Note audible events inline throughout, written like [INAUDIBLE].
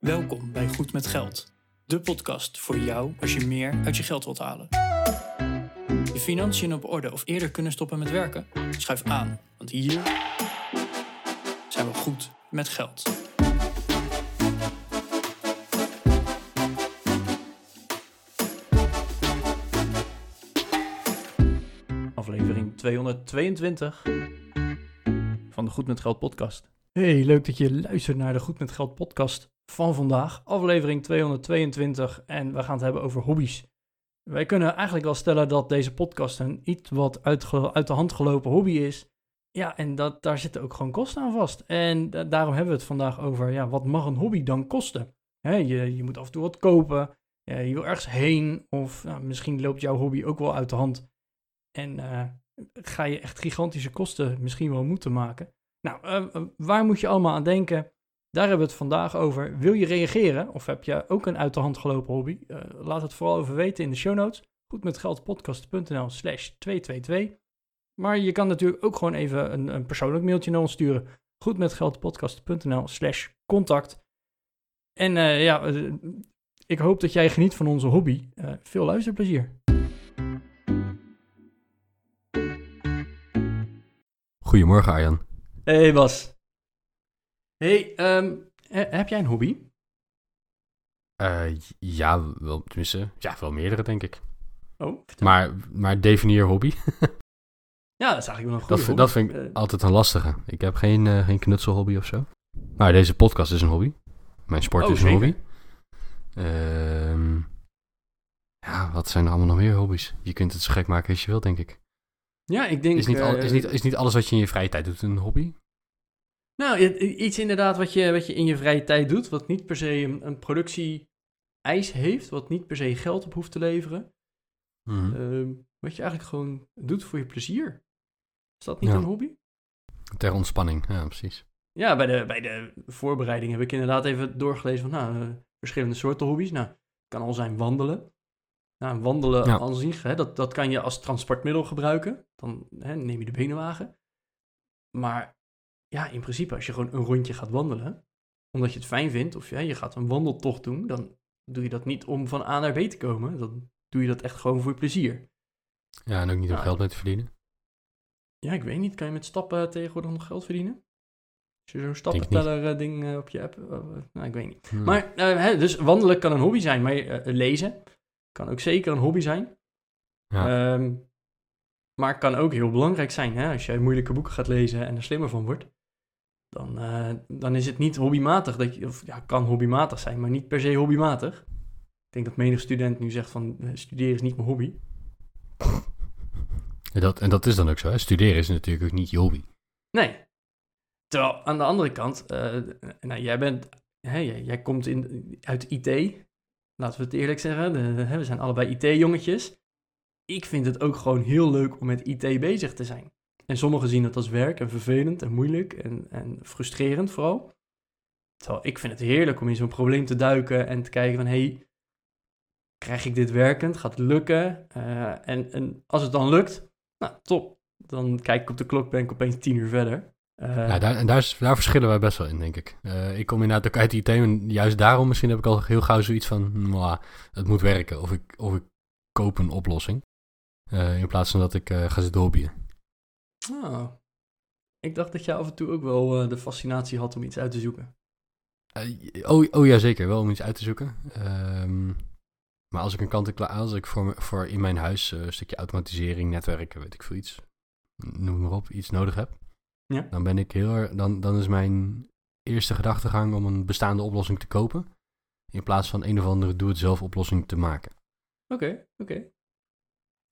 Welkom bij Goed met Geld, de podcast voor jou als je meer uit je geld wilt halen. Je financiën op orde of eerder kunnen stoppen met werken? Schuif aan, want hier zijn we goed met geld. Aflevering 222 van de Goed met Geld podcast. Hey, leuk dat je luistert naar de Goed met Geld podcast van vandaag. Aflevering 222 en we gaan het hebben over hobby's. Wij kunnen eigenlijk wel stellen dat deze podcast een iets wat uit de hand gelopen hobby is. Ja, en dat, daar zitten ook gewoon kosten aan vast. En da- daarom hebben we het vandaag over, ja, wat mag een hobby dan kosten? Je, je moet af en toe wat kopen, ja, je wil ergens heen of nou, misschien loopt jouw hobby ook wel uit de hand. En eh, ga je echt gigantische kosten misschien wel moeten maken. Nou, eh, waar moet je allemaal aan denken? Daar hebben we het vandaag over. Wil je reageren of heb je ook een uit de hand gelopen hobby? Eh, laat het vooral even weten in de show notes. Goedmetgeldpodcast.nl slash 222. Maar je kan natuurlijk ook gewoon even een, een persoonlijk mailtje naar ons sturen. Goedmetgeldpodcast.nl slash contact. En eh, ja, eh, ik hoop dat jij geniet van onze hobby. Eh, veel luisterplezier. Goedemorgen Arjan. Hey Bas. Hey, ehm, he- heb jij een hobby? Eh, ja, wel, tenminste, ja, wel meerdere denk ik. Oh, vertel. Maar, maar definieer hobby. Ja, dat is eigenlijk wel een Dat, goede vind- dat vind ik Eh, altijd een lastige. Ik heb geen, eh, geen knutselhobby of zo. Maar deze podcast is een hobby. Mijn sport Oh, is een zeker. hobby. Ehm, ja, wat zijn er allemaal nog meer hobby's? Je kunt het zo gek maken als je wilt, denk ik. Ja, ik denk... Is niet, al, is, niet, is niet alles wat je in je vrije tijd doet een hobby? Nou, iets inderdaad wat je, wat je in je vrije tijd doet, wat niet per se een, een productie-eis heeft, wat niet per se geld op hoeft te leveren. Mhm. Ehm, wat je eigenlijk gewoon doet voor je plezier. Is dat niet Ja. een hobby? Ter ontspanning, ja, precies. Ja, bij de, bij de voorbereiding heb ik inderdaad even doorgelezen van nou, eh, verschillende soorten hobby's. Nou, het kan al zijn wandelen. Nou, wandelen Ja. aan zich, hè, dat, dat kan je als transportmiddel gebruiken. Dan hè, neem je de benenwagen. Maar ja, in principe, als je gewoon een rondje gaat wandelen, omdat je het fijn vindt, of ja, je gaat een wandeltocht doen, dan doe je dat niet om van A naar B te komen. Dan doe je dat echt gewoon voor je plezier. Ja, en ook niet om geld mee te verdienen. Ja, ik weet niet, kan je met stappen tegenwoordig nog geld verdienen? Als je zo'n stappenteller eh, ding eh, op je app, eh, nou, ik weet niet. Hmm. Maar, hè, dus wandelen kan een hobby zijn, maar lezen kan ook zeker een hobby zijn. Ja. Ehm, maar kan ook heel belangrijk zijn, hè? als jij moeilijke boeken gaat lezen en er slimmer van wordt. Dan, eh, dan is het niet hobbymatig, dat je, of ja, kan hobbymatig zijn, maar niet per se hobbymatig. Ik denk dat menig student nu zegt van, eh, studeren is niet mijn hobby. [LAUGHS] En, dat, en dat is dan ook zo. Hè? Studeren is natuurlijk ook niet je hobby. Nee. Terwijl aan de andere kant, eh, nou, jij bent, hè, jij, jij komt in, uit IT. Laten we het eerlijk zeggen. De, hè, we zijn allebei IT-jongetjes. Ik vind het ook gewoon heel leuk om met IT bezig te zijn. En sommigen zien het als werk en vervelend en moeilijk en, en frustrerend vooral. Terwijl ik vind het heerlijk om in zo'n probleem te duiken en te kijken van... Hey, krijg ik dit werkend? Gaat het lukken? Eh, en, en als het dan lukt, nou top. Dan kijk ik op de klok, ben ik opeens tien uur verder. Eh, Ja, daar, en daar, daar verschillen wij best wel in, denk ik. Eh, ik kom inderdaad ook uit IT en juist daarom misschien heb ik al heel gauw zoiets van, "Mwah, het moet werken. Of ik, of ik koop een oplossing. In plaats van dat ik ga zitten hobbyen. Oh. Ik dacht dat je af en toe ook wel eh, de fascinatie had om iets uit te zoeken. Eh, oh, oh ja, zeker. Wel om iets uit te zoeken. Ehm, maar als ik een kant-en-klaar, als ik voor, voor in mijn huis eh, een stukje automatisering, netwerken, weet ik veel iets, noem maar op, iets nodig heb. Ja. Dan ben ik heel erg, dan, dan is mijn eerste gedachtegang om een bestaande oplossing te kopen. In plaats van een of andere doe-het-zelf oplossing te maken. Oké, oké.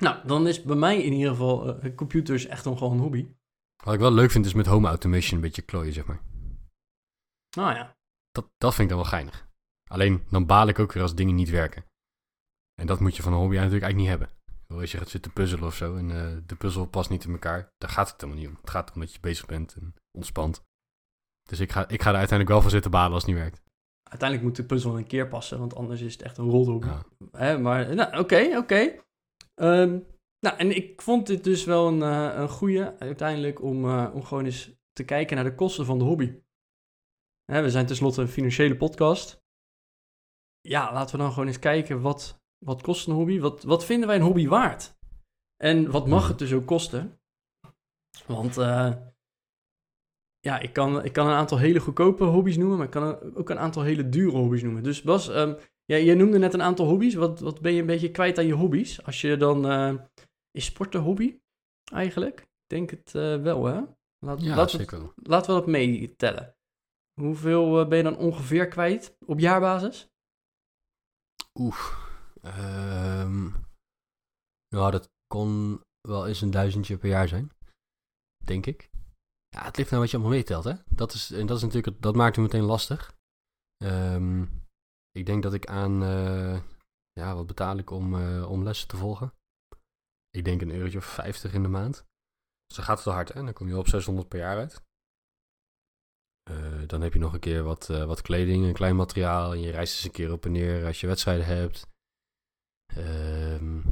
Nou, dan is bij mij in ieder geval eh, computers echt nog wel een hobby. Wat ik wel leuk vind is met home automation een beetje klooien, zeg maar. Nou ja, Dat, dat vind ik dan wel geinig. Alleen dan baal ik ook weer als dingen niet werken. En dat moet je van een hobby natuurlijk eigenlijk niet hebben. Als je gaat zitten puzzelen of zo en eh, de puzzel past niet in elkaar, daar gaat het helemaal niet om. Het gaat erom dat je bezig bent en ontspant. Dus ik ga, ik ga er uiteindelijk wel van zitten balen als het niet werkt. uiteindelijk moet de puzzel een keer passen, want anders is het echt een. Ja. Hè, maar, nou, oké, oké. Ehm, nou, en ik vond dit dus wel een, eh, een goede uiteindelijk om, eh, om gewoon eens te kijken naar de kosten van de hobby. Hè, we zijn tenslotte een financiële podcast. ja, laten we dan gewoon eens kijken wat, wat kost een hobby? Wat, wat vinden wij een hobby waard? En wat mag het dus ook kosten? Want eh, ja, ik kan, ik kan een aantal hele goedkope hobby's noemen, maar ik kan ook een aantal hele dure hobby's noemen. Dus Bas, um, ja, jij noemde net een aantal hobby's. Wat, wat ben je een beetje kwijt aan je hobby's? Als je dan, uh, is sport een hobby eigenlijk? Ik denk het uh, wel, hè? Laat, ja, laten zeker. We, laten we dat meetellen. Hoeveel ben je dan ongeveer kwijt op jaarbasis? Oeh. Um, nou, dat kon wel eens een duizendje per jaar zijn. Denk ik. Ja, het ligt nou wat je allemaal meetelt, hè. Dat, is, en dat, is natuurlijk, dat maakt het meteen lastig. Um, ik denk dat ik aan... Uh, ja, wat betaal ik om, uh, om lessen te volgen? Ik denk een eurotje of 50 in de maand. Dus dan gaat het wel hard, hè. Dan kom je op 600 per jaar uit. Uh, dan heb je nog een keer wat, wat kleding, een klein materiaal. En je reist eens een keer op en neer als je wedstrijden hebt. Um,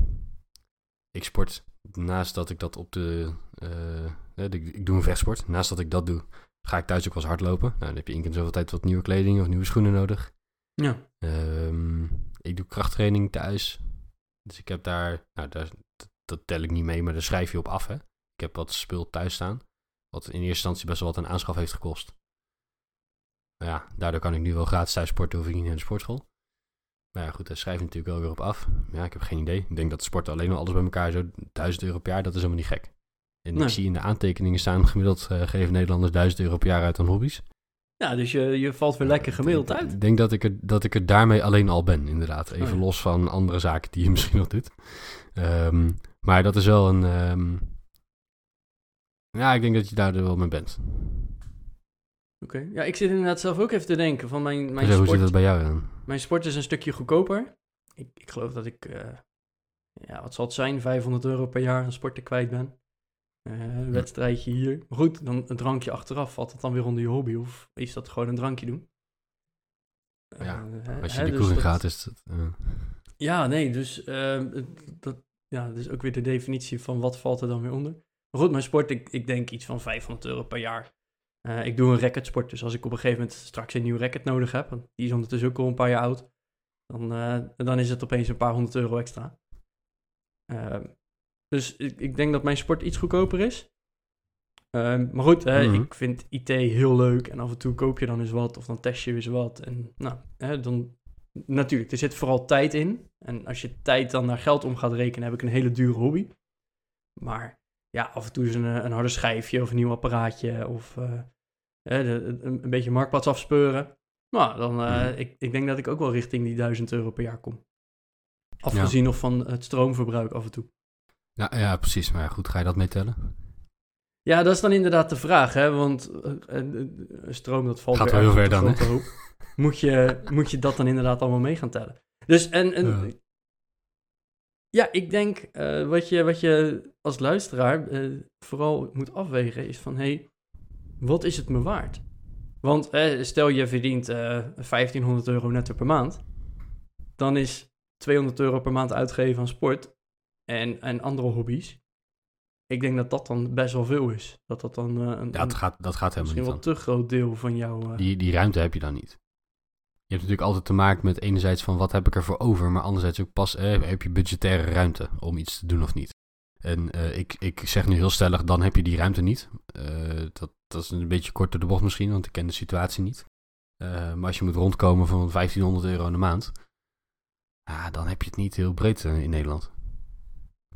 ik sport naast dat ik dat op de. Ik, ik, doe een vechtsport. Naast dat ik dat doe, ga ik thuis ook wel eens hardlopen. Nou, dan heb je in keer zoveel tijd wat nieuwe kleding of nieuwe schoenen nodig. Ja. Um, ik doe krachttraining thuis. Dus ik heb daar. Nou, daar, dat tel ik niet mee, maar daar schrijf je op af. Hè. Ik heb wat spul thuis staan. Wat in eerste instantie best wel wat een aanschaf heeft gekost. Maar ja, daardoor kan ik nu wel gratis thuis sporten, hoef ik niet naar de sportschool. Nou ja, goed, daar schrijf je natuurlijk wel weer op af. Ja, ik heb geen idee. Ik denk dat de sporten alleen al alles bij elkaar zo 1000 euro per jaar, dat is helemaal niet gek. En ik zie in de aantekeningen staan, gemiddeld uh, geven Nederlanders 1000 euro per jaar uit aan hobby's. Ja, dus je, je valt weer lekker gemiddeld uit. Ik denk dat ik, er, dat ik er daarmee alleen al ben, inderdaad. Even oh los van andere zaken die je [LAUGHS] misschien nog doet. Um, maar dat is wel een... Um, ja, ik denk dat je daar wel mee bent. Oké. Ja, ik zit inderdaad zelf ook even te denken van mijn, mijn dus sport. Hoe zit dat bij jou dan? Mijn sport is een stukje goedkoper. Ik, ik geloof dat ik, uh, ja, wat zal het zijn, 500 euro per jaar aan sporten kwijt ben. Uh, een wedstrijdje hier. Maar goed, dan een drankje achteraf. Valt dat dan weer onder je hobby? Of is dat gewoon een drankje doen? Ja, uh, als je de dus gaat is het... Ja, nee, dus ehm, dat, ja, dat is ook weer de definitie van wat valt er dan weer onder. Maar goed, mijn sport, ik, ik denk iets van 500 euro per jaar. Ik doe een racketsport, dus als ik op een gegeven moment straks een nieuw racket nodig heb, want die is ondertussen ook al een paar jaar oud, dan, dan is het opeens een paar honderd euro extra. Dus ik, ik, denk dat mijn sport iets goedkoper is. Ehm, maar goed, mm ik vind IT heel leuk en af en toe koop je dan eens wat of dan test je eens wat. En nou, dan natuurlijk, er zit vooral tijd in. En als je tijd dan naar geld om gaat rekenen, heb ik een hele dure hobby. Maar ja, af en toe is een, een harde schijfje of een nieuw apparaatje of een, een, beetje marktplaats afspeuren. Nou, dan, uh, ik, ik denk dat ik ook wel richting die 1000 euro per jaar kom. Afgezien nog van het stroomverbruik af en toe. Ja, ja, precies. Maar goed, ga je dat meetellen? Ja, dat is dan inderdaad de vraag, hè. Want uh, stroom, dat valt Gaat weer wel heel ver dan, hè? [LAUGHS] Moet je, moet je dat dan inderdaad allemaal mee gaan tellen? Dus, en... en ja. ja ik denk wat, je, wat je als luisteraar vooral moet afwegen is van... Hey, wat is het me waard? Want stel je verdient uh, 1500 euro netto per maand, dan is 200 euro per maand uitgeven aan sport en, en andere hobby's. Ik denk dat dat dan best wel veel is. Dat dat dan uh, een, ja, dat gaat, dat gaat helemaal misschien niet wel te groot deel van jouw... Uh... Die, die ruimte heb je dan niet. Je hebt natuurlijk altijd te maken met enerzijds van wat heb ik ervoor over, maar anderzijds ook pas eh, heb je budgettaire ruimte om iets te doen of niet. En uh, ik, ik zeg nu heel stellig, dan heb je die ruimte niet. Dat, dat is een beetje kort door de bocht misschien, want ik ken de situatie niet. Maar als je moet rondkomen van 1500 euro in de maand, ah, dan heb je het niet heel breed in Nederland.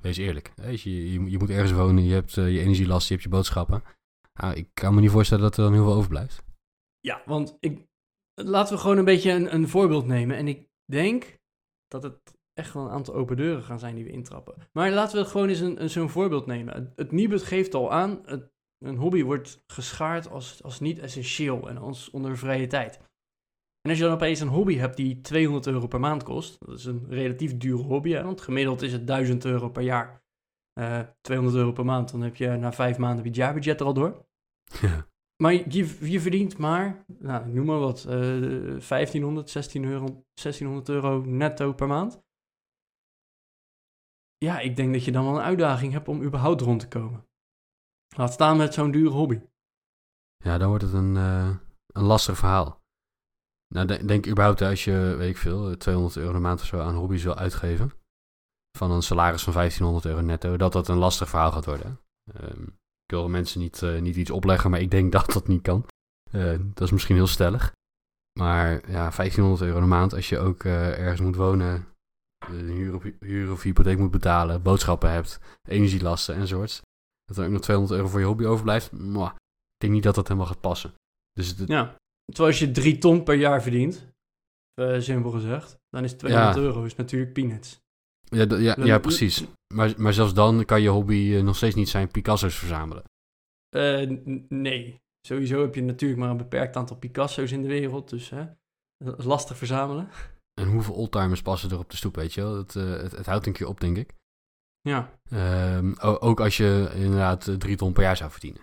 Wees eerlijk. Je, je, je, moet ergens wonen, je hebt je energielast, je hebt je boodschappen. Ah, ik kan me niet voorstellen dat er dan heel veel overblijft. Ja, want ik, laten we gewoon een beetje een, een voorbeeld nemen. En ik denk dat het echt wel een aantal open deuren gaan zijn die we intrappen. Maar laten we gewoon eens een, een zo'n voorbeeld nemen. Het, het Nibud geeft al aan, een hobby wordt geschaard als, als niet essentieel en als onder vrije tijd. En als je dan opeens een hobby hebt die 200 euro per maand kost, dat is een relatief dure hobby, hè, want gemiddeld is het 1000 euro per jaar. Uh, eh, 200 euro per maand, dan heb je na vijf maanden het jaarbudget er al door. Ja. Maar je, je verdient maar, nou, noem maar wat, uh, 1500, 16 euro, 1600 euro netto per maand ja, ik denk dat je dan wel een uitdaging hebt om überhaupt rond te komen. Laat staan met zo'n dure hobby. Ja, dan wordt het een, uh, een lastig verhaal. Nou, de- denk überhaupt als je, weet ik veel, 200 euro een maand of zo aan hobby's wil uitgeven. Van een salaris van 1500 euro netto, dat dat een lastig verhaal gaat worden. Ehm, ik wil mensen niet, eh, niet iets opleggen, maar ik denk [LAUGHS] dat dat niet kan. Eh, dat is misschien heel stellig. Maar ja, 1500 euro een maand als je ook eh, ergens moet wonen, eh, huur, of, huur of hypotheek moet betalen, boodschappen hebt, energielasten enzovoorts. Dat er ook nog 200 euro voor je hobby overblijft. Ik denk niet dat dat helemaal gaat passen. Dus het, Ja. Terwijl als je drie ton per jaar verdient, eh, simpel gezegd, dan is 200 Ja. euro is natuurlijk peanuts. Ja, ja, Dan- ja precies. Maar, maar zelfs dan kan je hobby eh, nog steeds niet zijn Picasso's verzamelen. Eh, nee, sowieso heb je natuurlijk maar een beperkt aantal Picasso's in de wereld, dus hè, dat is lastig verzamelen. [LAUGHS] En hoeveel oldtimers passen er op de stoep, weet je wel? Het, het, het houdt een keer op, denk ik. Ja, Ehm, ook als je inderdaad drie ton per jaar zou verdienen.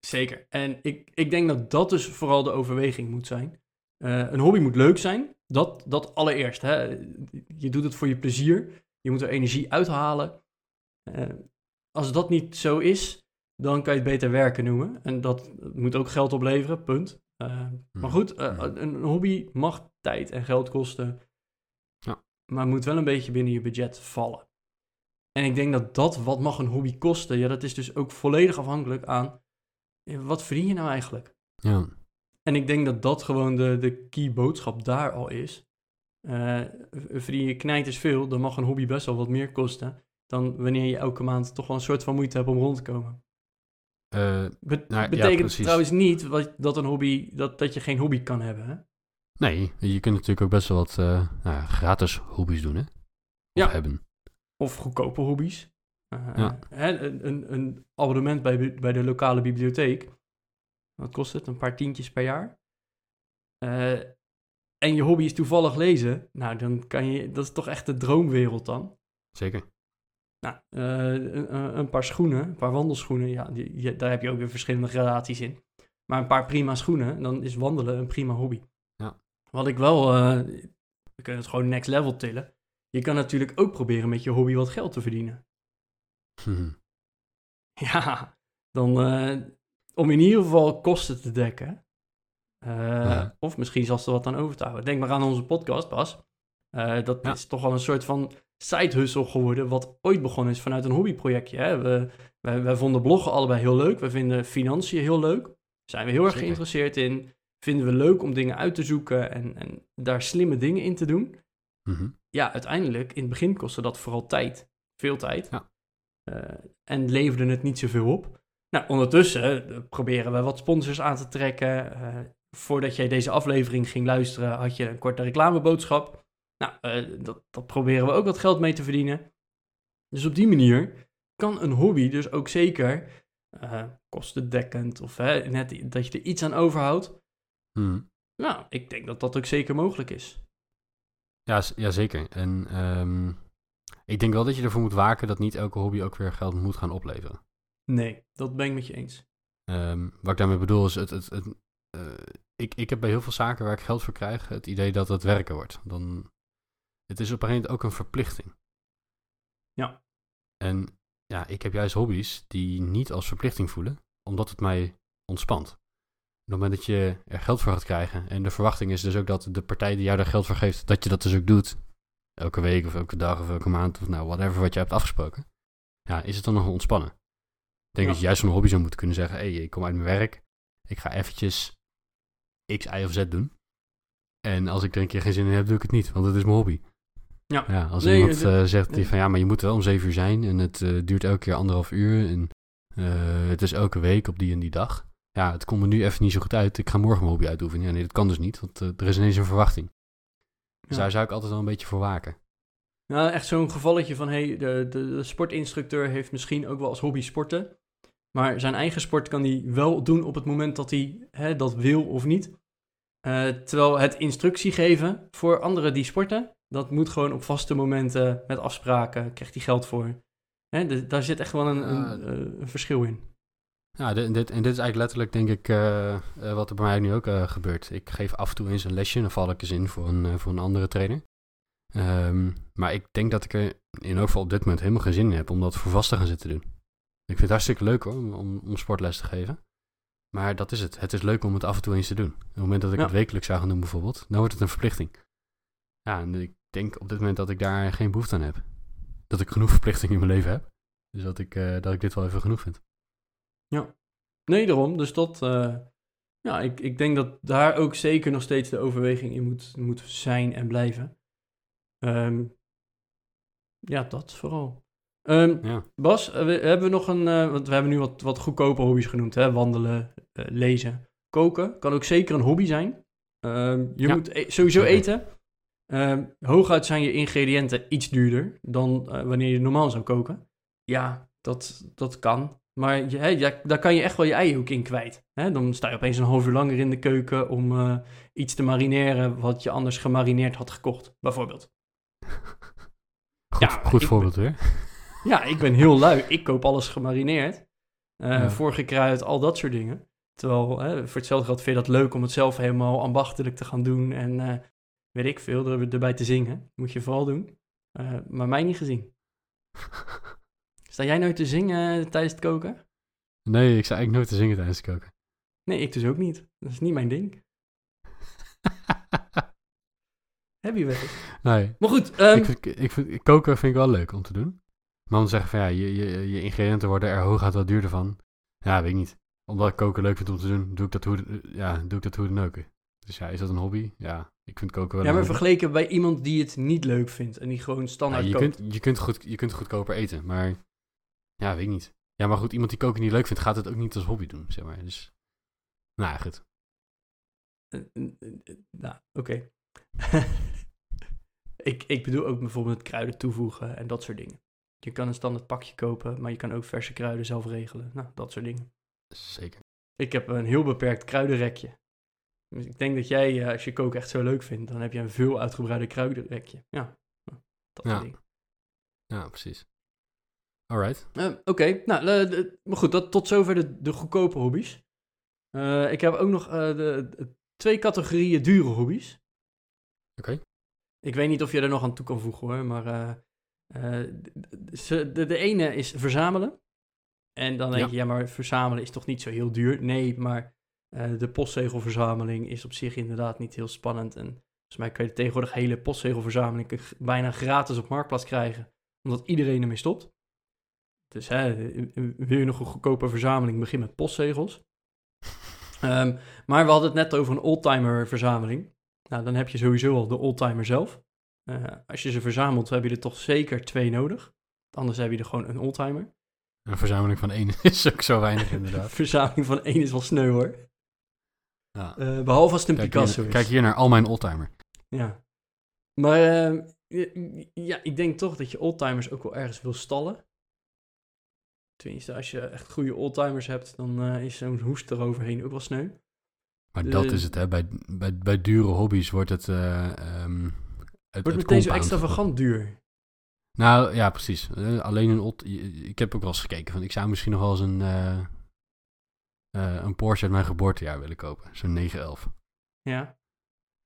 Zeker. En ik, ik denk dat dat dus vooral de overweging moet zijn. Eh, een hobby moet leuk zijn, dat, dat allereerst. Hè. Je doet het voor je plezier, je moet er energie uithalen. Eh, als dat niet zo is, dan kan je het beter werken noemen. En dat moet ook geld opleveren, punt. Eh, Maar goed, Mhm. een hobby mag tijd en geld kosten. Ja. Maar moet wel een beetje binnen je budget vallen. En ik denk dat dat, wat mag een hobby kosten, ja, dat is dus ook volledig afhankelijk aan, wat verdien je nou eigenlijk? Ja, En ik denk dat dat gewoon de, de key boodschap daar al is. Eh verdien je knijters veel, dan mag een hobby best wel wat meer kosten dan wanneer je elke maand toch wel een soort van moeite hebt om rond te komen. Nou, ja, betekent trouwens niet wat, dat, een hobby, dat, dat je geen hobby kan hebben. Hè? nee, je kunt natuurlijk ook best wel wat eh, nou ja, gratis hobby's doen, hè? Of Ja. hebben. Of goedkope hobby's. Eh, Ja. hè, een, een, een abonnement bij, bij de lokale bibliotheek. Wat kost het? Een paar tientjes per jaar. Eh, en je hobby is toevallig lezen. Nou, dan kan je... Dat is toch echt de droomwereld dan. Zeker. Nou, eh, een, paar schoenen, een paar wandelschoenen, ja, die, je- daar heb je ook weer verschillende gradaties in. Maar een paar prima schoenen, dan is wandelen een prima hobby. Ja. Wat ik wel, we kunnen het gewoon next level tillen. Je kan natuurlijk ook proberen met je hobby wat geld te verdienen. Mhm. [LAUGHS] Ja, dan eh, om in ieder geval kosten te dekken. Eh, Ja. Of misschien zelfs er wat aan over te houden. Denk maar aan onze podcast, Bas. Eh, dat Ja. is toch wel een soort van side geworden, wat ooit begonnen is vanuit een hobbyprojectje. Hè? We, wij, wij vonden bloggen allebei heel leuk. We vinden financiën heel leuk. Zijn we heel erg Zeker. geïnteresseerd in. Vinden we leuk om dingen uit te zoeken en, en daar slimme dingen in te doen. Mhm. Ja, uiteindelijk, in het begin kostte dat vooral tijd. Veel tijd. Ja. Eh, en leverde het niet zoveel op. Nou, ondertussen eh, proberen we wat sponsors aan te trekken. Eh, voordat jij deze aflevering ging luisteren, had je een korte reclameboodschap. Nou, dat, dat proberen we ook wat geld mee te verdienen. Dus op die manier kan een hobby dus ook zeker eh, kostendekkend of hè, net dat je er iets aan overhoudt. Mhm. Nou, ik denk dat dat ook zeker mogelijk is. Ja, ja, zeker. En ehm, ik denk wel dat je ervoor moet waken dat niet elke hobby ook weer geld moet gaan opleveren. Nee, dat ben ik met je eens. Ehm, wat ik daarmee bedoel is, het, het, het, eh, ik, ik heb bij heel veel zaken waar ik geld voor krijg het idee dat het werken wordt. Dan, het is op een gegeven moment ook een verplichting. Ja. En ja, ik heb juist hobby's die niet als verplichting voelen, omdat het mij ontspant. Op het moment dat je er geld voor gaat krijgen, en de verwachting is dus ook dat de partij die jou daar geld voor geeft, dat je dat dus ook doet. Elke week of elke dag of elke maand of nou, whatever wat je hebt afgesproken. Ja, is het dan nog ontspannen? Ik denk Ja. dat je juist van een hobby zou moeten kunnen zeggen, hé, hey, ik kom uit mijn werk, ik ga eventjes X, Y of Z doen. En als ik er een keer geen zin in heb, doe ik het niet, want het is mijn hobby. Ja. Ja, als Nee, iemand eh, zegt nee. van ja, maar je moet wel om zeven uur zijn en het eh, duurt elke keer anderhalf uur en eh, het is elke week op die en die dag. Ja, het komt me nu even niet zo goed uit. Ik ga morgen mijn hobby uitoefenen. Ja, nee, dat kan dus niet, want er is ineens een verwachting. Dus daar zou ik altijd wel een beetje voor waken. Nou, echt zo'n gevalletje van, hey, de, de, de sportinstructeur heeft misschien ook wel als hobby sporten. Maar zijn eigen sport kan hij wel doen op het moment dat hij hè, dat wil of niet. Eh, terwijl het instructie geven voor anderen die sporten, dat moet gewoon op vaste momenten met afspraken, krijgt hij geld voor. Hè, daar zit echt wel een, een, eh, een verschil in. Ja, dit, dit, en dit is eigenlijk letterlijk, denk ik, eh, eh, wat er bij mij nu ook eh, gebeurt. Ik geef af en toe eens een lesje, dan val ik eens in voor een, voor een andere trainer. Ehm, maar ik denk dat ik er in elk geval op dit moment helemaal geen zin in heb om dat voor vast te gaan zitten doen. Ik vind het hartstikke leuk hoor, om, om, om sportles te geven. Maar dat is het. Het is leuk om het af en toe eens te doen. Op het moment dat ik Ja. het wekelijks zou gaan doen bijvoorbeeld, dan wordt het een verplichting. Ja, en ik denk op dit moment dat ik daar geen behoefte aan heb. Dat ik genoeg verplichtingen in mijn leven heb. Dus dat ik, dat ik dit wel even genoeg vind. Nee, daarom. Dus dat, eh, ja, ik, ik denk dat daar ook zeker nog steeds de overweging in moet, moet zijn en blijven. Ehm, ja, dat vooral. Ehm, Ja. Bas, eh, we, hebben we nog een, eh, want we hebben nu wat, wat goedkope hobby's genoemd, hè? Wandelen, lezen, koken. Kan ook zeker een hobby zijn. Ehm, je Ja, moet e- sowieso eten. Hooguit zijn je ingrediënten iets duurder dan wanneer je normaal zou koken. Ja, dat, dat kan. Maar je, hè, daar kan je echt wel je ei ook in kwijt. Hè? Dan sta je opeens een half uur langer in de keuken om eh, iets te marineren wat je anders gemarineerd had gekocht, bijvoorbeeld. [LAUGHS] Goed, Ja, goed voorbeeld weer. Ja, ik ben heel lui. Ik koop alles gemarineerd. eh Ja. Voorgekruid, al dat soort dingen. Terwijl, hè, voor hetzelfde geld vind je dat leuk om het zelf helemaal ambachtelijk te gaan doen. En eh, weet ik veel, er, erbij te zingen. Moet je vooral doen. Maar mij niet gezien. [LAUGHS] Sta jij nou te zingen tijdens het koken? Nee, ik zou eigenlijk nooit te zingen tijdens het koken. Nee, ik dus ook niet. Dat is niet mijn ding. [LAUGHS] Heb je wel nee, Maar goed, ehm, ik vind, ik vind, koken vind ik wel leuk om te doen. Maar om te zeggen van ja, je, je, je ingrediënten worden er hooguit wat duurder van. Ja, weet ik niet. Omdat ik koken leuk vind om te doen, doe ik dat hoe, ja, doe ik dat hoe dan ook. Dus ja, is dat een hobby? Ja, ik vind koken wel ja, maar hobby. vergeleken bij iemand die het niet leuk vindt en die gewoon Ja, standaard je, kookt. kunt, je, kunt goed, je kunt goedkoper eten, maar ja, weet ik niet. Ja, maar goed, iemand die koken niet leuk vindt, gaat het ook niet als hobby doen, zeg maar. Dus, nou ja, goed. Eh, eh, eh, Nou, oké. [LAUGHS] ik, ik bedoel ook bijvoorbeeld kruiden toevoegen en dat soort dingen. Je kan een standaard pakje kopen, maar je kan ook verse kruiden zelf regelen. Nou, dat soort dingen. Zeker. Ik heb een heel beperkt kruidenrekje. Dus ik denk dat jij, als je koken echt zo leuk vindt, dan heb je een veel uitgebreider kruidenrekje. Ja, nou, dat soort Ja. dingen. Ja, precies. Alright. Oké, nou, eh, de- maar goed, dat, tot zover de, de goedkope hobby's. Eh, ik heb ook nog eh, de, de twee categorieën dure hobby's. Oké. Ik weet niet of je er nog aan toe kan voegen hoor, maar de, ze- de, de ene is verzamelen. En dan denk Ja. je, ja, maar verzamelen is toch niet zo heel duur? Nee, maar de postzegelverzameling is op zich inderdaad niet heel spannend. En volgens mij kun je tegenwoordig hele postzegelverzameling bijna gratis op Marktplaats krijgen, omdat iedereen ermee stopt. Dus hè, wil je nog een goedkope verzameling, begin met postzegels. [LAUGHS] Ehm, maar we hadden het net over een oldtimer verzameling. Nou, dan heb je sowieso al de oldtimer zelf. Eh, als je ze verzamelt, heb je er toch zeker twee nodig. Anders heb je er gewoon een oldtimer. Een verzameling van één [LAUGHS] is ook zo weinig, inderdaad. [LAUGHS] Verzameling van één is wel sneu hoor. Ja. Eh, behalve als het een Kijk, Picasso hier, is. kijk hier naar al mijn oldtimer. Ja. Maar ehm, ja, ik denk toch dat je oldtimers ook wel ergens wil stallen. Tenminste, als je echt goede oldtimers hebt, dan eh, is zo'n hoest eroverheen ook wel sneu. Maar Eh, dat is het, hè. Bij, bij, bij dure hobby's wordt het... eh, ehm, het Wordt het meteen zo extravagant duur. Nou, ja, precies. Eh, alleen een old... Ik heb ook wel eens gekeken van... Ik zou misschien nog wel eens een... eh, eh, een Porsche uit mijn geboortejaar willen kopen. Zo'n 911. Ja.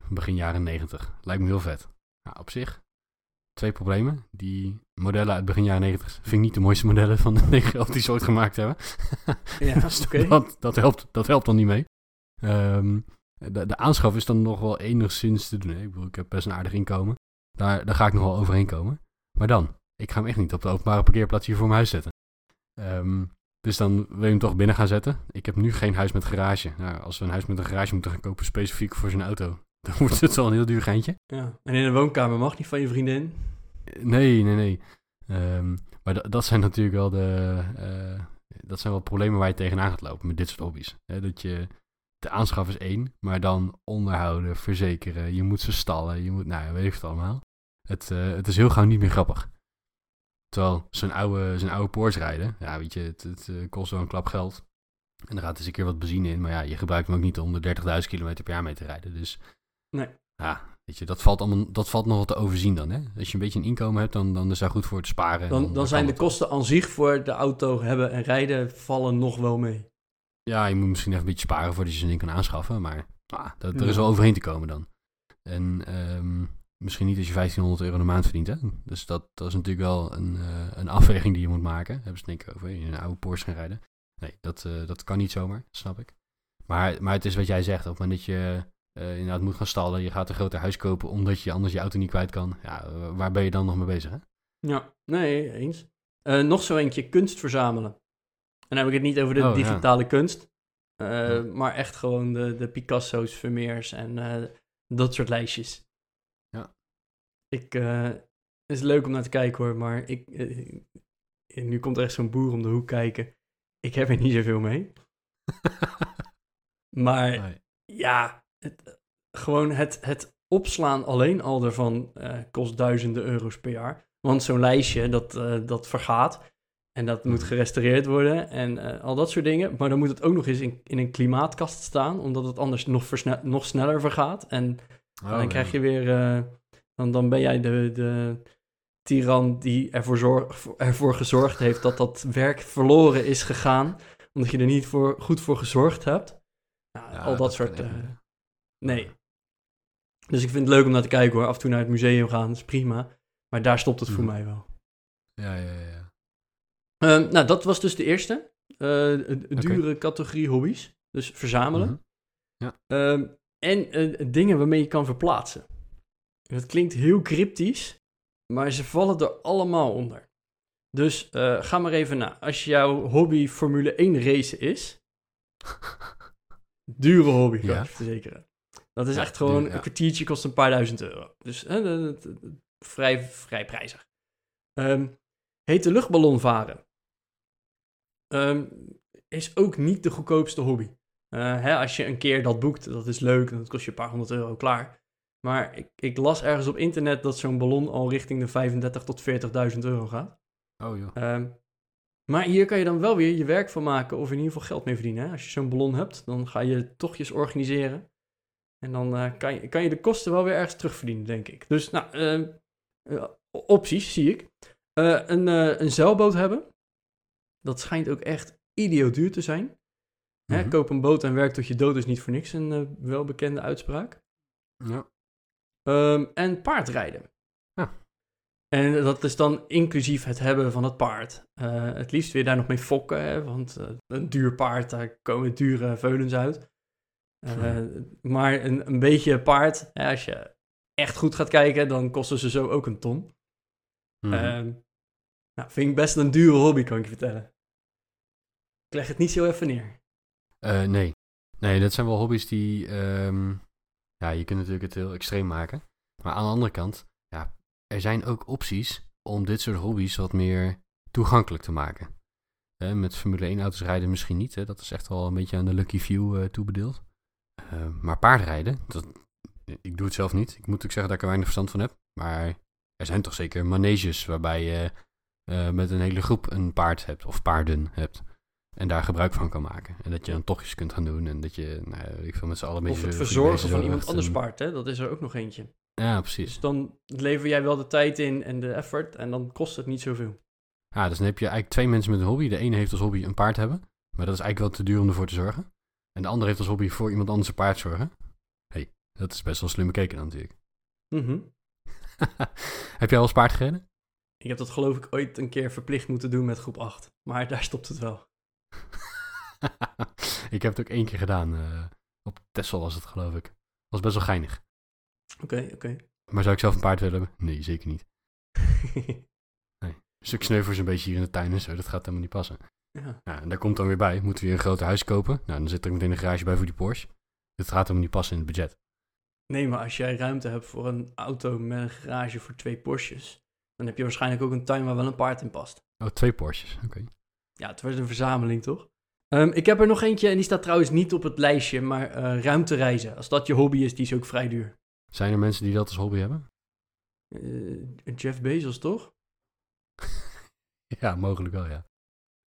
Begin jaren 90. Lijkt me heel vet. Nou, op zich... Twee problemen. Die modellen uit begin jaren 90 vind ik niet de mooiste modellen van de 911 die ze ooit gemaakt hebben. Ja, [LAUGHS] Dus oké. dat, dat, helpt, dat helpt dan niet mee. Ehm, de, de aanschaf is dan nog wel enigszins te doen. Ik bedoel, ik heb best een aardig inkomen. Daar, daar ga ik nog wel overheen komen. Maar dan, ik ga hem echt niet op de openbare parkeerplaats hier voor mijn huis zetten. Ehm, dus dan wil je hem toch binnen gaan zetten. Ik heb nu geen huis met garage. Nou, als we een huis met een garage moeten gaan kopen specifiek voor zijn auto, [LAUGHS] dan wordt het wel een heel duur geintje. Ja. En in de woonkamer mag niet van je vriendin. Nee, nee, nee. Ehm, maar da- dat zijn natuurlijk wel de. eh, dat zijn wel problemen waar je tegenaan gaat lopen met dit soort hobby's. Dat je. De aanschaf is één, maar dan onderhouden, verzekeren. Je moet ze stallen, je moet. Nou, weet ik het allemaal. Het, eh, het is heel gauw niet meer grappig. Terwijl zo'n oude, zo'n oude Porsche rijden, ja, weet je, het, het eh, kost wel een klap geld. En er gaat eens een keer wat benzine in, maar ja, je gebruikt hem ook niet om de 30.000 kilometer per jaar mee te rijden. Dus Nee. ja, weet je, dat valt, allemaal, dat valt nog wat te overzien dan. Hè? Als je een beetje een inkomen hebt, dan, dan is daar goed voor te sparen. Dan, dan zijn de kosten aan zich voor de auto hebben en rijden vallen nog wel mee. Ja, je moet misschien even een beetje sparen voordat je zo'n ding kan aanschaffen. Maar ah, dat, er is wel overheen te komen dan. En ehm, misschien niet als je 1500 euro in de maand verdient. Hè? Dus dat, dat is natuurlijk wel een, eh, een afweging die je moet maken. Hebben ze het denk over. Je een oude Porsche gaan rijden. Nee, dat, eh, dat kan niet zomaar, snap ik. Maar, maar het is wat jij zegt, op het moment dat je eh, inderdaad moet gaan stallen, je gaat een groter huis kopen omdat je anders je auto niet kwijt kan. Ja, eh, waar ben je dan nog mee bezig, hè? Ja, nee, eens. Eh, nog zo eentje, kunst verzamelen. En dan heb ik het niet over de Oh, ja. digitale kunst, Ja. maar echt gewoon de, de Picasso's, Vermeers en dat soort lijstjes. Ja. Ik, het is leuk om naar te kijken hoor, maar ik, nu komt er echt zo'n boer om de hoek kijken. Ik heb er niet zoveel mee. [LAUGHS] Maar Nee. ja, het, gewoon het, het opslaan alleen al ervan eh, kost duizenden euro's per jaar. Want zo'n lijstje, dat, eh, dat vergaat. En dat moet Mhm. gerestaureerd worden en eh, al dat soort dingen. Maar dan moet het ook nog eens in, in een klimaatkast staan, omdat het anders nog, versne- nog sneller vergaat. En Oh, dan ja. krijg je weer, dan, dan ben jij de, de tiran die ervoor, zorg, ervoor gezorgd heeft dat dat werk verloren is gegaan. Omdat je er niet voor, goed voor gezorgd hebt. Nou, Ja, al dat, dat soort... kan echt eh, niet. Nee. Dus ik vind het leuk om naar te kijken hoor. Af en toe naar het museum gaan, is prima. Maar daar stopt het voor Mhm. mij wel. Ja, ja, ja. ja. Ehm, nou, dat was dus de eerste. Eh, een dure categorie hobby's. Dus verzamelen. Mhm. Ehm, en eh, dingen waarmee je kan verplaatsen. Dat klinkt heel cryptisch, maar ze vallen er allemaal onder. Dus eh, ga maar even na. Als jouw hobby Formule 1 racen is, [LAUGHS] dure hobby, kan Ja. ik je verzekeren. Dat is Ja, echt gewoon, ja. een kwartiertje kost een paar duizend euro. Dus vrij, vrij prijzig. Ehm hete luchtballon varen. Ehm, is ook niet de goedkoopste hobby. Eh, hè, als je een keer dat boekt, dat is leuk, dat kost je een paar honderd euro klaar. Maar ik, ik las ergens op internet dat zo'n ballon al richting de 35 tot 40.000 euro gaat. Oh joh. Ehm, maar hier kan je dan wel weer je werk van maken of in ieder geval geld mee verdienen. Hè? Als je zo'n ballon hebt, dan ga je tochtjes organiseren. En dan eh, kan, je, kan je de kosten wel weer ergens terugverdienen, denk ik. Dus nou, ehm, eh, opties zie ik. Eh, een, een zeilboot hebben. Dat schijnt ook echt idioot duur te zijn. Hè, Mhm. koop een boot en werk tot je dood is niet voor niks. Een welbekende uitspraak. Ja. Ehm, en paardrijden. Ja. En dat is dan inclusief het hebben van het paard. Het liefst weer daar nog mee fokken, hè, want een duur paard, daar komen dure veulens uit. Eh, Maar een, een beetje paard, als je echt goed gaat kijken, dan kosten ze zo ook een ton. Mhm. Ehm, nou, vind ik best een dure hobby, kan ik je vertellen. Ik leg het niet zo even neer. Eh, nee. Nee, dat zijn wel hobby's die... ehm, ja, je kunt natuurlijk het heel extreem maken. Maar aan de andere kant, ja, er zijn ook opties om dit soort hobby's wat meer toegankelijk te maken. Met Formule 1 auto's rijden misschien niet. Hè, dat is echt wel een beetje aan de lucky few eh, toebedeeld. Eh, maar paardrijden, dat, ik doe het zelf niet. Ik moet ook zeggen dat ik er weinig verstand van heb. Maar er zijn toch zeker maneges waarbij je eh, met een hele groep een paard hebt of paarden hebt. En daar gebruik van kan maken. En dat je dan tochtjes kunt gaan doen. En dat je, nou, ik veel met z'n allen Of het zo- verzorgen van iemand anders een- paard, hè? dat is er ook nog eentje. Ja, precies. Dus dan lever jij wel de tijd in en de effort en dan kost het niet zoveel. Ja, dus dan heb je eigenlijk twee mensen met een hobby. De ene heeft als hobby een paard hebben. Maar dat is eigenlijk wel te duur om ervoor te zorgen. En de andere heeft als hobby voor iemand anders een paard zorgen. hey, dat is best wel slim bekeken dan natuurlijk. Mhm. [LAUGHS] heb jij al eens paard gereden? Ik heb dat geloof ik ooit een keer verplicht moeten doen met groep 8. Maar daar stopt het wel. [LAUGHS] ik heb het ook één keer gedaan. eh, op Texel was het geloof ik. Was best wel geinig. Oké, oké. Maar zou ik zelf een paard willen hebben? Nee, zeker niet. [LAUGHS] Een stuk sneuvels een beetje hier in de tuin en zo. Dat gaat helemaal niet passen. Ja. Ja, en daar komt dan weer bij. Moeten we weer een groot huis kopen? Nou, dan zit er meteen een garage bij voor die Porsche. Dit gaat helemaal niet passen in het budget. Nee, maar als jij ruimte hebt voor een auto met een garage voor twee Porsches, dan heb je waarschijnlijk ook een tuin waar wel een paard in past. Oh, twee Porsches. Oké. Ja, het wordt een verzameling, toch? Ehm, ik heb er nog eentje en die staat trouwens niet op het lijstje, maar eh ruimtereizen. Als dat je hobby is, die is ook vrij duur. Zijn er mensen die dat als hobby hebben? Eh, Jeff Bezos, toch? [LAUGHS] Ja, mogelijk wel, ja.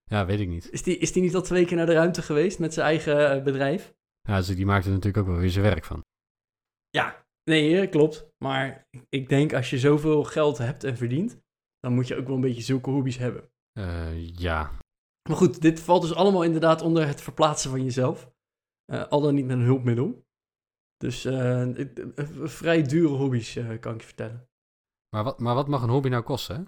Ja, weet ik niet. Is die, is die niet al twee keer naar de ruimte geweest met zijn eigen eh, bedrijf? Ja, dus die maakt er natuurlijk ook wel weer zijn werk van. Ja, nee, eh, klopt. Maar ik denk als je zoveel geld hebt en verdient, dan moet je ook wel een beetje zulke hobby's hebben. Eh, ja. Maar goed, dit valt dus allemaal inderdaad onder het verplaatsen van jezelf. Al dan niet met een hulpmiddel. Dus vrij dure hobby's, kan ik je vertellen. Maar wat, maar wat mag een hobby nou kosten? hè?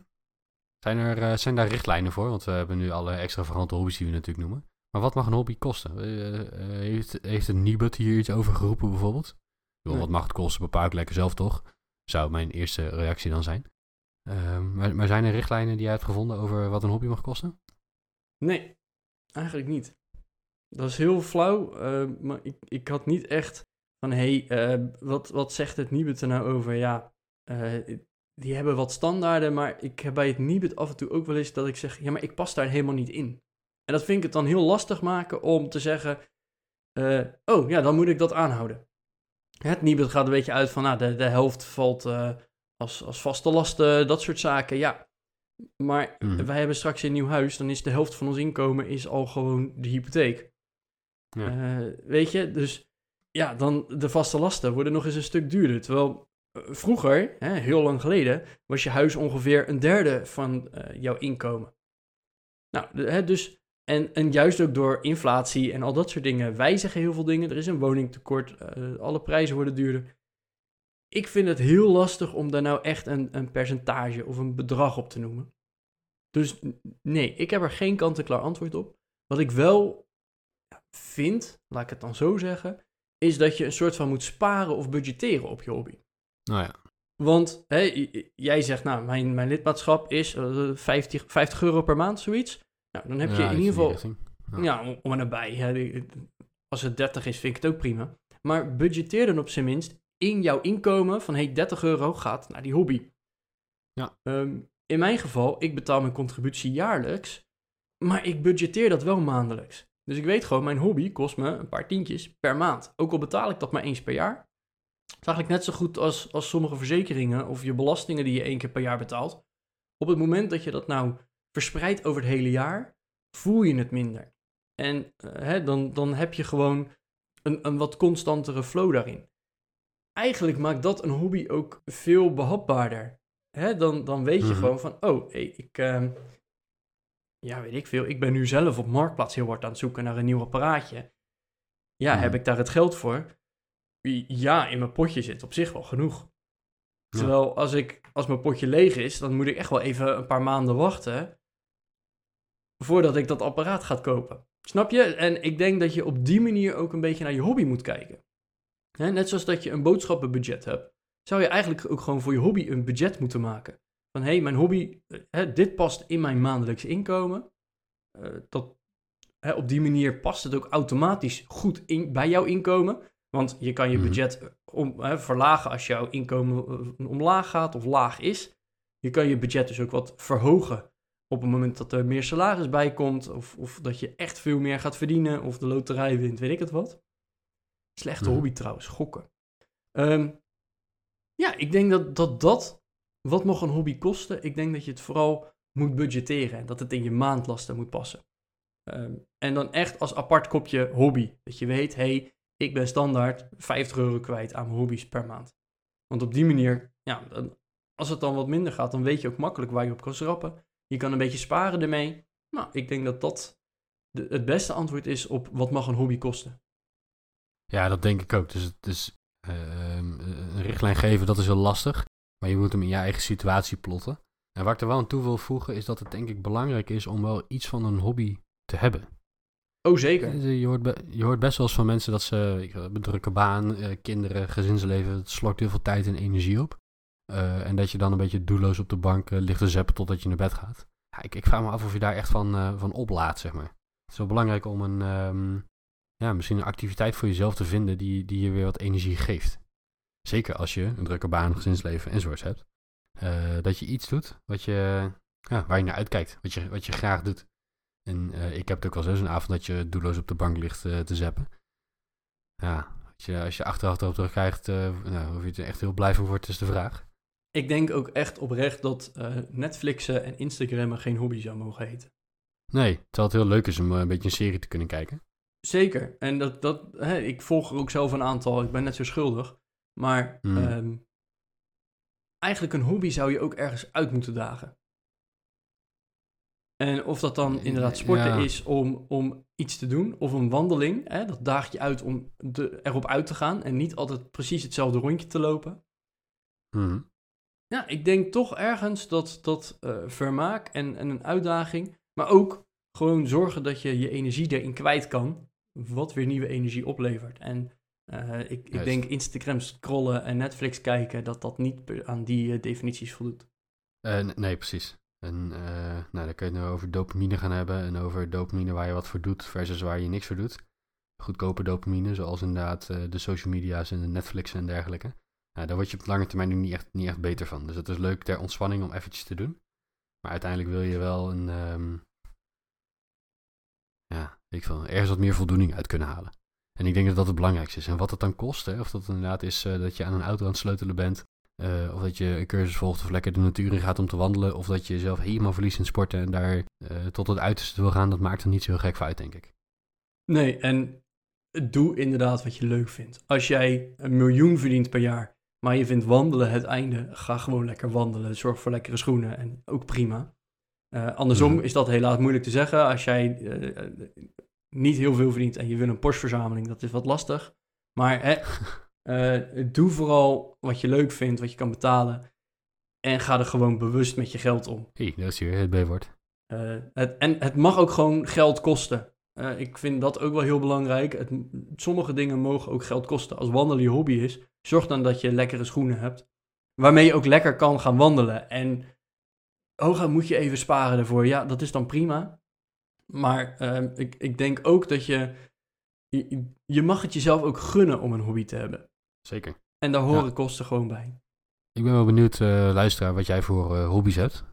Zijn, er, eh, zijn daar richtlijnen voor? Want we hebben nu alle extravagante hobby's die we natuurlijk noemen. Maar wat mag een hobby kosten? Eh, eh, heeft, heeft een Nibud hier iets over geroepen bijvoorbeeld? Nee. Wat mag het kosten? Bepaal ik lekker zelf toch? Zou mijn eerste reactie dan zijn. Ehm, maar, maar zijn er richtlijnen die jij hebt gevonden over wat een hobby mag kosten? Nee, eigenlijk niet. Dat is heel flauw, eh, maar ik, ik had niet echt van, hé, hey, wat, wat zegt het Nibud er nou over? Ja, die hebben wat standaarden, maar ik heb bij het Nibud af en toe ook wel eens dat ik zeg, ja, maar ik pas daar helemaal niet in. En dat vind ik het dan heel lastig maken om te zeggen, eh, oh ja, dan moet ik dat aanhouden. Het Nibud gaat een beetje uit van, nou, de, de helft valt eh, als, als vaste lasten, dat soort zaken, ja. Maar Mhm. wij hebben straks een nieuw huis, dan is de helft van ons inkomen is al gewoon de hypotheek. Ja. Eh, weet je, dus ja, dan de vaste lasten worden nog eens een stuk duurder. Terwijl vroeger, hè, heel lang geleden, was je huis ongeveer een derde van eh, jouw inkomen. Nou, hè, dus, en, juist ook door inflatie en al dat soort dingen wijzigen heel veel dingen. Er is een woningtekort, eh, alle prijzen worden duurder. Ik vind het heel lastig om daar nou echt een, een percentage of een bedrag op te noemen. Dus nee, ik heb er geen kant-en-klaar antwoord op. Wat ik wel vind, laat ik het dan zo zeggen, is dat je een soort van moet sparen of budgetteren op je hobby. Nou ja. Want jij zegt, nou, mijn, mijn lidmaatschap is eh, 50, 50 euro per maand, zoiets. Nou, dan heb je Ja, in ieder geval. Ja. ja, om, en nabij. Hè, die- als het 30 is, vind ik het ook prima. Maar budgetteer dan op zijn minst in jouw inkomen van, hey, 30 euro gaat naar die hobby. Ja. Ehm, in mijn geval, ik betaal mijn contributie jaarlijks, maar ik budgetteer dat wel maandelijks. Dus ik weet gewoon, mijn hobby kost me een paar tientjes per maand. Ook al betaal ik dat maar eens per jaar. Dat is eigenlijk net zo goed als, als sommige verzekeringen of je belastingen die je één keer per jaar betaalt. Op het moment dat je dat nou verspreidt over het hele jaar, voel je het minder. En eh, hè, dan, dan heb je gewoon een, een wat constantere flow daarin. Eigenlijk maakt dat een hobby ook veel behapbaarder. Hè, dan, dan weet je Mhm. gewoon van, oh, ik, ehm, ja, weet ik veel, ik ben nu zelf op Marktplaats heel hard aan het zoeken naar een nieuw apparaatje. Ja, Mhm. heb ik daar het geld voor? Ja, in mijn potje zit op zich wel genoeg. Ja. Terwijl als, ik, als mijn potje leeg is, dan moet ik echt wel even een paar maanden wachten voordat ik dat apparaat ga kopen. Snap je? En ik denk dat je op die manier ook een beetje naar je hobby moet kijken. Hè, net zoals dat je een boodschappenbudget hebt, zou je eigenlijk ook gewoon voor je hobby een budget moeten maken. Van hé, hey, mijn hobby, eh, hè, dit past in mijn maandelijks inkomen. Eh, dat, hè, op die manier past het ook automatisch goed in, bij jouw inkomen. Want je kan je Mhm. budget eh, om, hè, verlagen als jouw inkomen eh, omlaag gaat of laag is. Je kan je budget dus ook wat verhogen op het moment dat er meer salaris bij komt. Of, of dat je echt veel meer gaat verdienen. Of de loterij wint, weet ik het wat. Slechte Mhm. hobby trouwens, gokken. Ehm, ja, ik denk dat, dat dat, wat mag een hobby kosten? Ik denk dat je het vooral moet budgetteren. En dat het in je maandlasten moet passen. Ehm, en dan echt als apart kopje hobby. Dat je weet, hé, hey, ik ben standaard 50 euro kwijt aan mijn hobby's per maand. Want op die manier, ja, als het dan wat minder gaat, dan weet je ook makkelijk waar je op kan schrappen. Je kan een beetje sparen ermee. Nou, ik denk dat dat de, het beste antwoord is op wat mag een hobby kosten. Ja, dat denk ik ook. Dus ehm, een richtlijn geven, dat is heel lastig. Maar je moet hem in je eigen situatie plotten. En waar ik er wel aan toe wil voegen, is dat het denk ik belangrijk is om wel iets van een hobby te hebben. Oh, zeker. Je hoort, je hoort best wel eens van mensen dat ze een drukke baan, eh, kinderen, gezinsleven, het slokt heel veel tijd en energie op. Eh, en dat je dan een beetje doelloos op de bank eh, ligt te zappen totdat je naar bed gaat. Ja, ik, ik vraag me af of je daar echt van, eh, van oplaat, zeg maar. Het is wel belangrijk om een, ehm, ja, misschien een activiteit voor jezelf te vinden die, die je weer wat energie geeft. Zeker als je een drukke baan, gezinsleven enzovoorts hebt. Eh, dat je iets doet wat je, ja, waar je naar uitkijkt, wat je, wat je graag doet. En eh, ik heb het ook wel eens een avond dat je doelloos op de bank ligt eh, te zappen. Ja, als je, als je achteraf erop terugkrijgt, eh nou, of je er echt heel blij van wordt, is de vraag. Ik denk ook echt oprecht dat Netflixen en Instagrammen geen hobby zou mogen heten. Nee, terwijl het heel leuk is om een beetje een serie te kunnen kijken. Zeker. En dat, dat, hè, ik volg er ook zelf een aantal. Ik ben net zo schuldig. Maar Hmm. ehm, eigenlijk een hobby zou je ook ergens uit moeten dagen. En of dat dan inderdaad sporten Ja. is om, om iets te doen, of een wandeling, hè, dat daag je uit om de, erop uit te gaan en niet altijd precies hetzelfde rondje te lopen. Mhm. Ja, ik denk toch ergens dat, dat eh, vermaak en, en een uitdaging, maar ook gewoon zorgen dat je je energie erin kwijt kan, wat weer nieuwe energie oplevert. En eh, ik, ik Juist. denk Instagram scrollen en Netflix kijken, dat dat niet aan die eh, definities voldoet. Nee, precies. En eh, nou, dan kun je het nu over dopamine gaan hebben. En over dopamine waar je wat voor doet versus waar je niks voor doet. Goedkope dopamine, zoals inderdaad eh, de social media's en de Netflix en dergelijke. Nou, daar word je op lange termijn nu niet echt, niet echt beter van. Dus het is leuk ter ontspanning om eventjes te doen. Maar uiteindelijk wil je wel een... ehm, ja, ik ergens wat meer voldoening uit kunnen halen. En ik denk dat dat het belangrijkste is. En wat het dan kost, hè, of dat inderdaad is eh, dat je aan een auto aan het sleutelen bent... Eh, of dat je een cursus volgt of lekker de natuur in gaat om te wandelen. Of dat je jezelf helemaal verliest in sporten en daar eh, tot het uiterste wil gaan. Dat maakt er niet zo heel gek van uit, denk ik. Nee, en doe inderdaad wat je leuk vindt. Als jij een miljoen verdient per jaar, maar je vindt wandelen het einde, ga gewoon lekker wandelen. Zorg voor lekkere schoenen en ook prima. Eh, andersom Mhm. is dat helaas moeilijk te zeggen. Als jij niet heel veel verdient en je wil een Porsche-verzameling, dat is wat lastig. Maar hè, [LAUGHS] eh, doe vooral wat je leuk vindt, wat je kan betalen. En ga er gewoon bewust met je geld om. Hé, dat is hier het B-woord. Eh, het, en het mag ook gewoon geld kosten. Eh, ik vind dat ook wel heel belangrijk. Het, sommige dingen mogen ook geld kosten. Als wandelen je hobby is, zorg dan dat je lekkere schoenen hebt. Waarmee je ook lekker kan gaan wandelen. En hooguit moet je even sparen ervoor. Ja, dat is dan prima. Maar ehm, ik, ik denk ook dat je, je... Je mag het jezelf ook gunnen om een hobby te hebben. Zeker. En daar horen Ja. kosten gewoon bij. Ik ben wel benieuwd, eh, luisteraar, wat jij voor eh, hobby's hebt.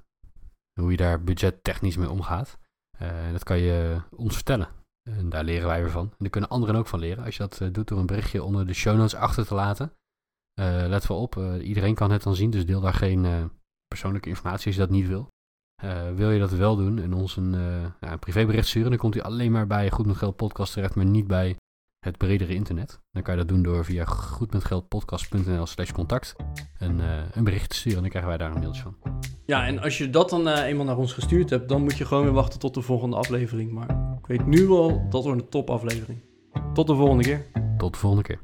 Hoe je daar budgettechnisch mee omgaat. Eh, dat kan je ons vertellen. En daar leren wij weer van. En daar kunnen anderen ook van leren. Als je dat doet door een berichtje onder de show notes achter te laten. Let wel op, iedereen kan het dan zien. Dus deel daar geen persoonlijke informatie als je dat niet wil. Wil je dat wel doen en ons een, ja, een privébericht sturen, dan komt hij alleen maar bij Goed met Geld podcast terecht, maar niet bij het bredere internet. Dan kan je dat doen door via goedmetgeldpodcast.nl slash contact een, eh, een bericht te sturen en dan krijgen wij daar een mailtje van. Ja, en als je dat dan eh, eenmaal naar ons gestuurd hebt, dan moet je gewoon weer wachten tot de volgende aflevering. Maar ik weet nu wel, dat wordt een topaflevering. Tot de volgende keer. Tot de volgende keer.